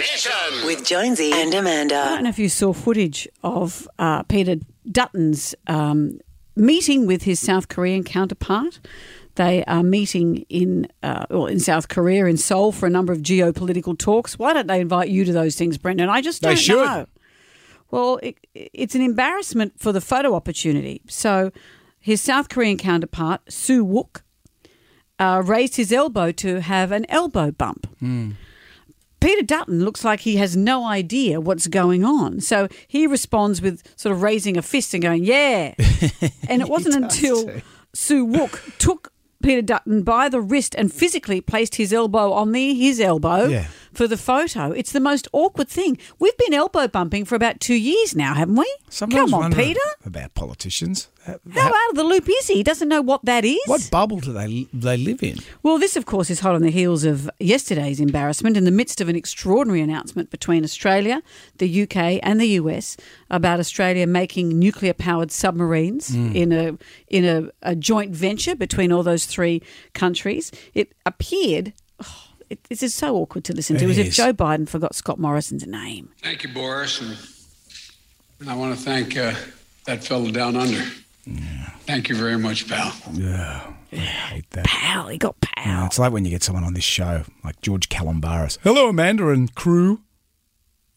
Mission. With Jonesy and Amanda. I don't know if you saw footage of uh, Peter Dutton's um, meeting with his South Korean counterpart. They are meeting in uh, well, in South Korea in Seoul for a number of geopolitical talks. Why don't they invite you to those things, Brendan? I just don't should. know. Well, it, it's an embarrassment for the photo opportunity. So, his South Korean counterpart, Suh Wook, uh, raised his elbow to have an elbow bump. Peter Dutton looks like he has no idea what's going on. So he responds with sort of raising a fist and going, Yeah. and it wasn't until Suh Wook took Peter Dutton by the wrist and physically placed his elbow on the his elbow Yeah. For the photo. It's the most awkward thing. We've been elbow bumping for about two years now, haven't we? Sometimes Come on, Peter. About politicians. How- How out of the loop is he? He doesn't know what that is. What bubble do they they live in? Well, this, of course, is hot on the heels of yesterday's embarrassment in the midst of an extraordinary announcement between Australia, the UK, and the US about Australia making nuclear powered submarines Hmm. in a in a, a joint venture between all those three countries. It appeared. oh, it, this is so awkward to listen to, It as if is. Joe Biden forgot Scott Morrison's name. Thank you, Boris, and, and I want to thank uh, that fellow down under. Thank you very much, pal. Yeah, I hate that. Pal, he got pow. Yeah, it's like when you get someone on this show, like George Calombaris. Hello, Amanda and crew.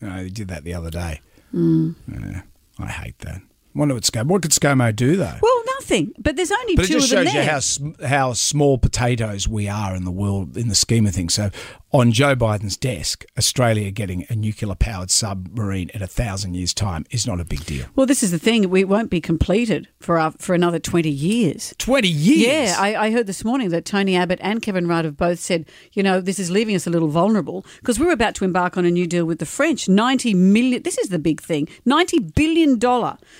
You know, he did that the other day. Mm. Yeah, I hate that. Wonder what ScoMo. What could ScoMo do though? Well, nothing. But there's only but it two just of them shows you how how small potatoes we are in the world in the scheme of things. So, on Joe Biden's desk, Australia getting a nuclear powered submarine in a thousand years' time is not a big deal. Well, this is the thing. We won't be completed for our, for another 20 years. Twenty years. Yeah, I, I heard this morning that Tony Abbott and Kevin Rudd have both said, you know, this is leaving us a little vulnerable because we're about to embark on a new deal with the French. 90 million, this is the big thing, $90 billion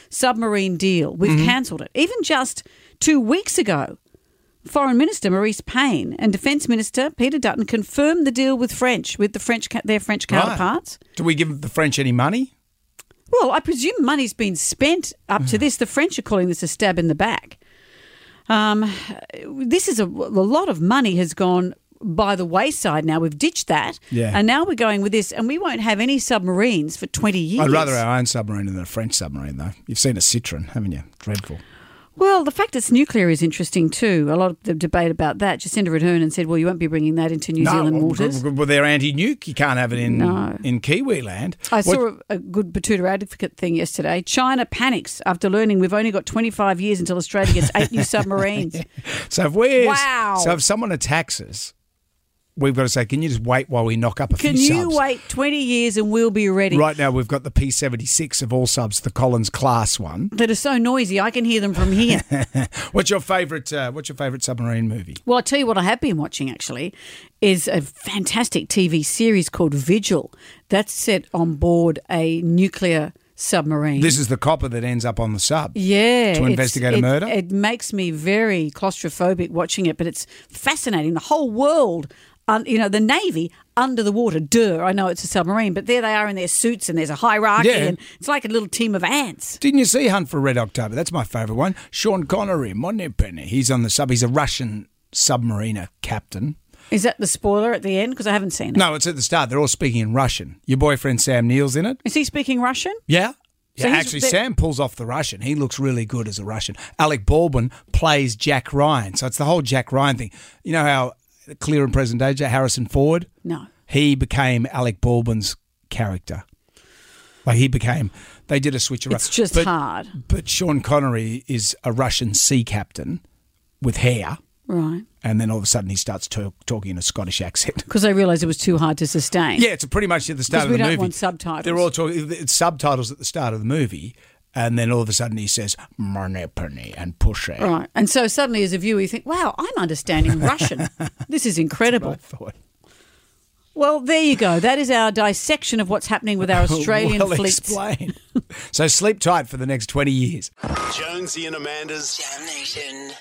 submarine deal. We've Mm-hmm. cancelled it. Even just two weeks ago, Foreign Minister Marise Payne and Defence Minister Peter Dutton confirmed the deal with French, with the French, their French Right. counterparts. Do we give the French any money? Well, I presume money's been spent up to this. The French are calling this a stab in the back. Um, this is a, a lot of money has gone by the wayside now. We've ditched that. Yeah. And now we're going with this, and we won't have any submarines for 20 years. I'd rather our own submarine than a French submarine, though. You've seen a Citroën, haven't you? Dreadful. Well, the fact it's nuclear is interesting too. A lot of the debate about that. Jacinda Ardern said, well, you won't be bringing that into New Zealand well, waters. Well, they're anti-nuke. You can't have it in No. in Kiwi land. I What- saw a, a good Betoota advocate thing yesterday. China panics after learning we've only got 25 years until Australia gets eight new submarines. So if we, Wow. so if someone attacks us, we've got to say, can you just wait while we knock up a Can few subs? Can you wait 20 years and we'll be ready? Right now, we've got the P76 of all subs, the Collins class one. That are so noisy, I can hear them from here. What's your favourite? Uh, what's your favourite submarine movie? well, I'll tell you what I have been watching actually is a fantastic TV series called Vigil. That's set on board a nuclear submarine. This is the copper that ends up on the sub. yeah, To investigate a it- murder? It makes me very claustrophobic watching it, but it's fascinating. The whole world, un, you know, the Navy under the water. Duh, I know it's a submarine, but there they are in their suits, and there's a hierarchy, Yeah. and it's like a little team of ants. Didn't you see Hunt for Red October? That's my favourite one. Sean Connery, Moneypenny. He's on the sub. He's a Russian submariner captain. Is that the spoiler at the end? Because I haven't seen it. No, it's at the start. They're all speaking in Russian. Your boyfriend Sam Neill's in it. Is he speaking Russian? Yeah. So Yeah, actually, Sam pulls off the Russian. He looks really good as a Russian. Alec Baldwin plays Jack Ryan. So it's the whole Jack Ryan thing. You know how clear and present day, Harrison Ford? No. He became Alec Baldwin's character. Like he became, they did a switch around. It's just but, hard. But Sean Connery is a Russian sea captain with hair. Right. And then all of a sudden he starts to- talking in a Scottish accent. Because they realised it was too hard to sustain. Yeah, it's pretty much at the start of we don't want subtitles. They're all talking. It's subtitles at the start of the movie, and then all of a sudden he says "money penny" and "push it." Right. And so suddenly, as a viewer, you think, wow, I'm understanding Russian. this is incredible. I thought. Well, there you go. That is our dissection of what's happening with our Australian well fleets. explained. so sleep tight for the next twenty years. Jonesy and Amanda's Damnation.